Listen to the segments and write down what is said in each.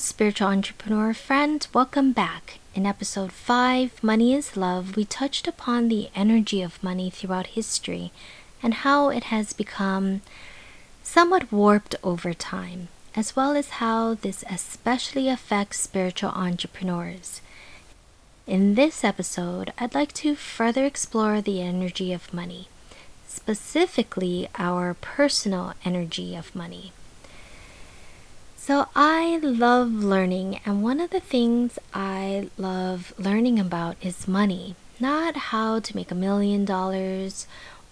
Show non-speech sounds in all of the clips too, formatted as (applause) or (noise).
Spiritual entrepreneur friend. Welcome back. In episode 5, Money is Love, we touched upon the energy of money throughout history and how it has become somewhat warped over time, as well as how this especially affects spiritual entrepreneurs. In this episode, I'd like to further explore the energy of money, specifically our personal energy of money. So, I love learning, and one of the things I love learning about is money, not how to make a million dollars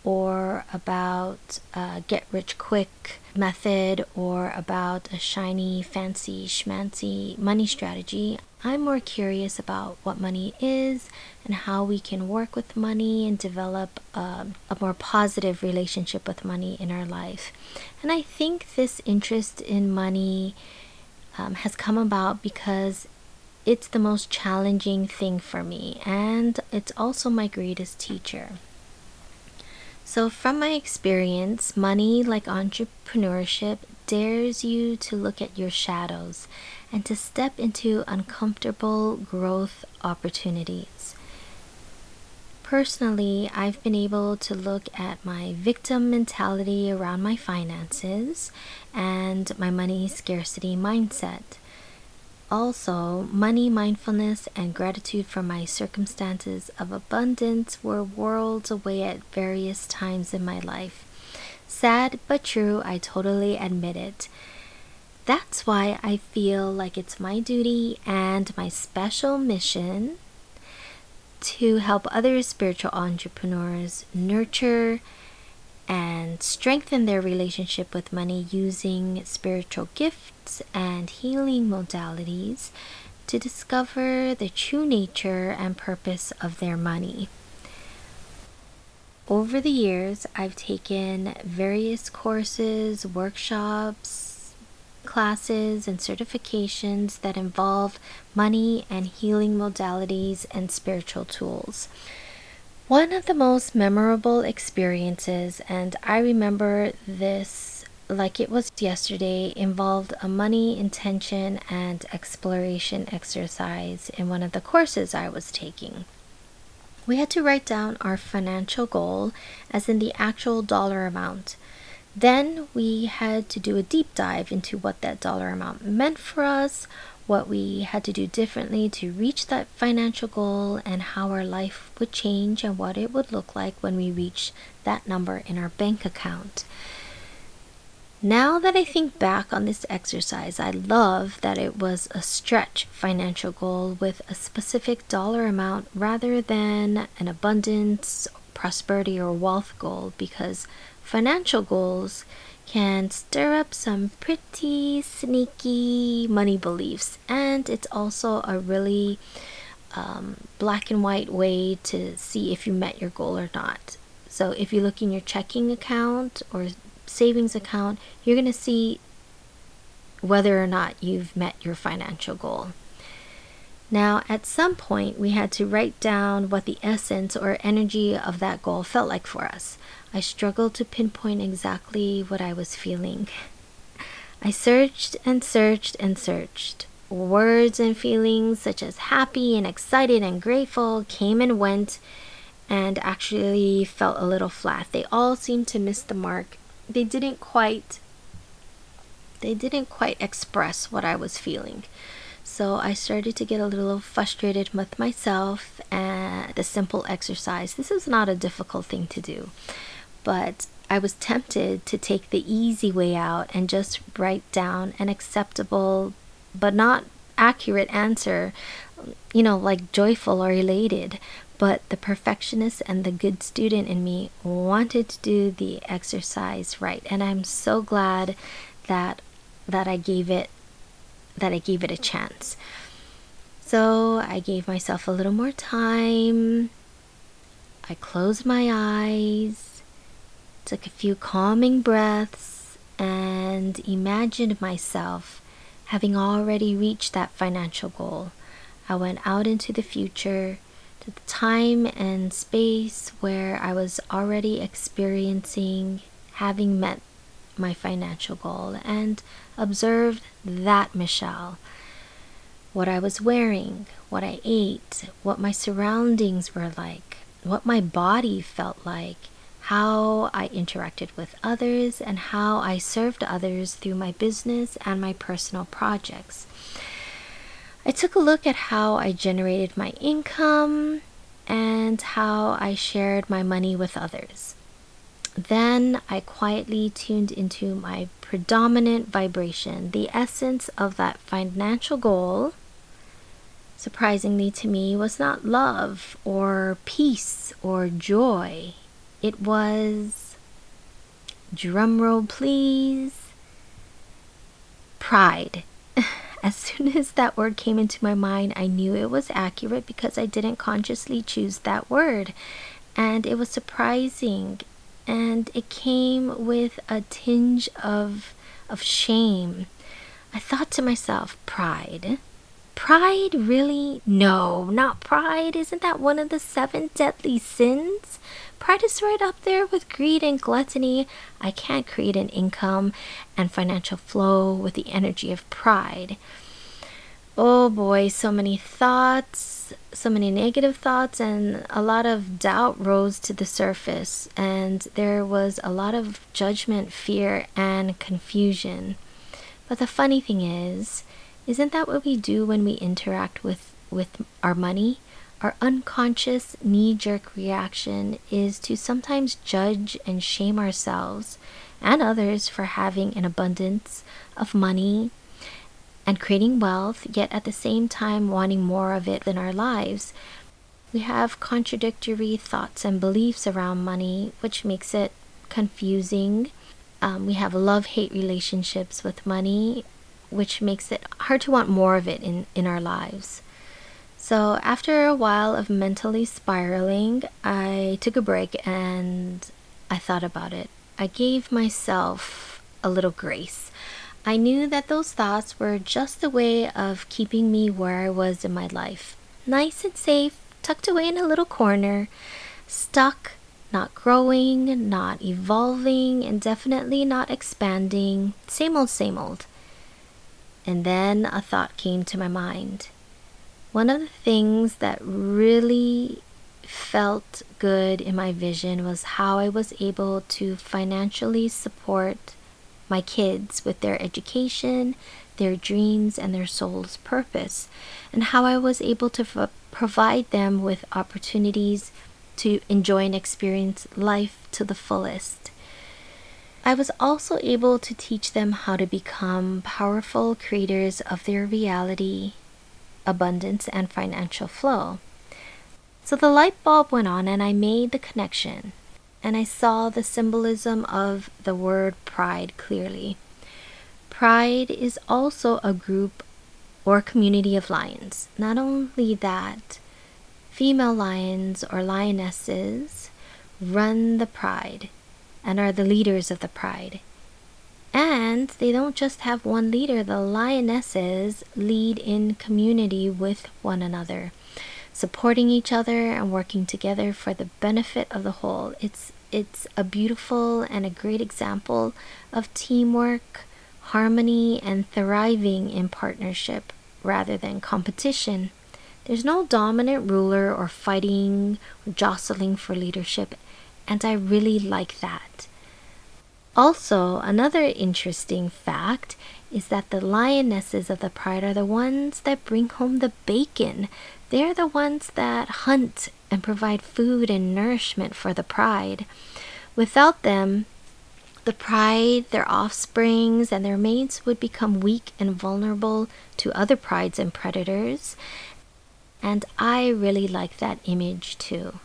or about a get rich quick method or about a shiny, fancy, schmancy money strategy. I'm more curious about what money is and how we can work with money and develop um, a more positive relationship with money in our life. And I think this interest in money um, has come about because it's the most challenging thing for me and it's also my greatest teacher. So, from my experience, money, like entrepreneurship, dares you to look at your shadows and to step into uncomfortable growth opportunities. Personally, I've been able to look at my victim mentality around my finances and my money scarcity mindset. Also, money mindfulness and gratitude for my circumstances of abundance were worlds away at various times in my life. Sad but true, I totally admit it. That's why I feel like it's my duty and my special mission to help other spiritual entrepreneurs nurture and strengthen their relationship with money using spiritual gifts and healing modalities to discover the true nature and purpose of their money. Over the years, I've taken various courses, workshops, classes, and certifications that involve money and healing modalities and spiritual tools. One of the most memorable experiences, and I remember this like it was yesterday, involved a money intention and exploration exercise in one of the courses I was taking. We had to write down our financial goal, as in the actual dollar amount. Then we had to do a deep dive into what that dollar amount meant for us, what we had to do differently to reach that financial goal, and how our life would change and what it would look like when we reach that number in our bank account. Now that I think back on this exercise, I love that it was a stretch financial goal with a specific dollar amount rather than an abundance, prosperity, or wealth goal because financial goals can stir up some pretty sneaky money beliefs. And it's also a really um, black and white way to see if you met your goal or not. So if you look in your checking account or savings account, you're going to see whether or not you've met your financial goal. Now, at some point, we had to write down what the essence or energy of that goal felt like for us. I struggled to pinpoint exactly what I was feeling. I searched and searched and searched. Words and feelings such as happy and excited and grateful came and went and actually felt a little flat. They all seemed to miss the mark. They didn't quite they didn't quite express what I was feeling. So I started to get a little frustrated with myself and the simple exercise. This is not a difficult thing to do, but I was tempted to take the easy way out and just write down an acceptable but not accurate answer, you know, like joyful or elated. But the perfectionist and the good student in me wanted to do the exercise right. And I'm so glad that that I gave it that I gave it a chance. So I gave myself a little more time. I closed my eyes, took a few calming breaths, and imagined myself having already reached that financial goal. I went out into the future to the time and space where I was already experiencing having met my financial goal and observed that Michelle. What I was wearing, what I ate, what my surroundings were like, what my body felt like, how I interacted with others, and how I served others through my business and my personal projects. I took a look at how I generated my income and how I shared my money with others. Then I quietly tuned into my predominant vibration, the essence of that financial goal. Surprisingly to me, was not love or peace or joy. It was, drumroll please, pride. (laughs) As soon (laughs) as that word came into my mind, I knew it was accurate because I didn't consciously choose that word. And it was surprising and it came with a tinge of of shame. I thought to myself, pride. Pride, really? No, not pride. Isn't that one of the seven deadly sins? Pride is right up there with greed and gluttony. I can't create an income and financial flow with the energy of pride. Oh boy, so many thoughts, so many negative thoughts, and a lot of doubt rose to the surface. And there was a lot of judgment, fear, and confusion. But the funny thing is, isn't that what we do when we interact with, with our money? Our unconscious knee jerk reaction is to sometimes judge and shame ourselves and others for having an abundance of money and creating wealth, yet at the same time wanting more of it in our lives. We have contradictory thoughts and beliefs around money, which makes it confusing. Um, we have love hate relationships with money, which makes it hard to want more of it in, in our lives. So, after a while of mentally spiraling, I took a break and I thought about it. I gave myself a little grace. I knew that those thoughts were just a way of keeping me where I was in my life. Nice and safe, tucked away in a little corner, stuck, not growing, not evolving, and definitely not expanding. Same old, same old. And then a thought came to my mind. One of the things that really felt good in my vision was how I was able to financially support my kids with their education, their dreams, and their soul's purpose, and how I was able to f- provide them with opportunities to enjoy and experience life to the fullest. I was also able to teach them how to become powerful creators of their reality, abundance, and financial flow. So the light bulb went on, and I made the connection and I saw the symbolism of the word pride clearly. Pride is also a group or community of lions. Not only that, female lions or lionesses run the pride and are the leaders of the pride. And they don't just have one leader, the lionesses lead in community with one another supporting each other and working together for the benefit of the whole. It's it's a beautiful and a great example of teamwork, harmony, and thriving in partnership rather than competition. There's no dominant ruler or fighting or jostling for leadership, and I really like that. Also, another interesting fact is that the lionesses of the pride are the ones that bring home the bacon. They're the ones that hunt and provide food and nourishment for the pride. Without them, the pride, their offsprings, and their mates would become weak and vulnerable to other prides and predators. And I really like that image too.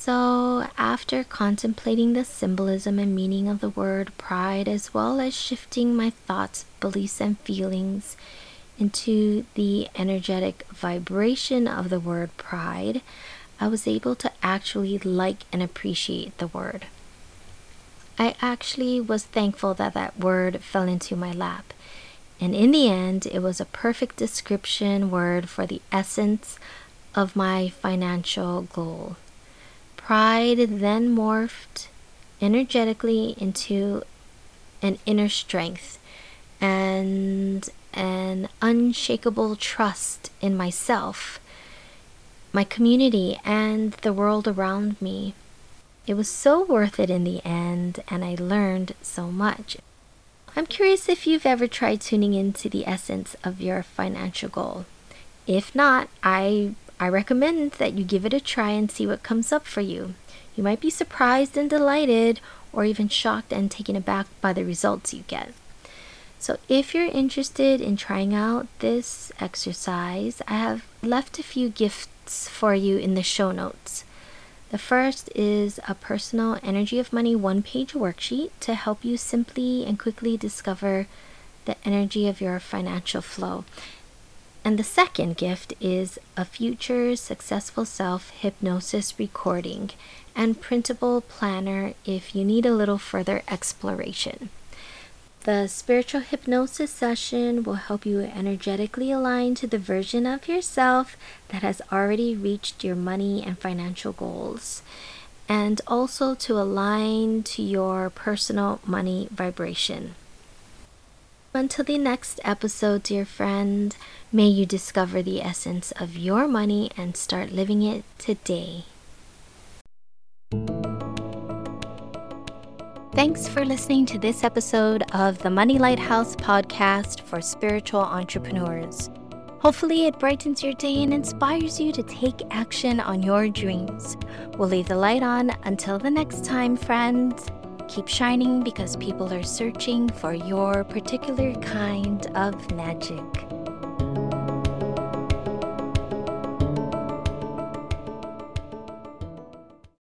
So, after contemplating the symbolism and meaning of the word pride, as well as shifting my thoughts, beliefs, and feelings into the energetic vibration of the word pride, I was able to actually like and appreciate the word. I actually was thankful that that word fell into my lap. And in the end, it was a perfect description word for the essence of my financial goal. Pride then morphed energetically into an inner strength and an unshakable trust in myself, my community, and the world around me. It was so worth it in the end, and I learned so much. I'm curious if you've ever tried tuning into the essence of your financial goal. If not, I I recommend that you give it a try and see what comes up for you. You might be surprised and delighted, or even shocked and taken aback by the results you get. So, if you're interested in trying out this exercise, I have left a few gifts for you in the show notes. The first is a personal energy of money one page worksheet to help you simply and quickly discover the energy of your financial flow. And the second gift is a future successful self hypnosis recording and printable planner if you need a little further exploration. The spiritual hypnosis session will help you energetically align to the version of yourself that has already reached your money and financial goals, and also to align to your personal money vibration. Until the next episode, dear friend, may you discover the essence of your money and start living it today. Thanks for listening to this episode of the Money Lighthouse podcast for spiritual entrepreneurs. Hopefully, it brightens your day and inspires you to take action on your dreams. We'll leave the light on until the next time, friends. Keep shining because people are searching for your particular kind of magic.